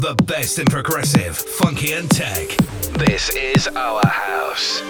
The best in progressive, funky, and tech. This is our house.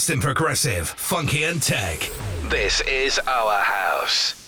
Best in progressive, funky, and tech. This is our house.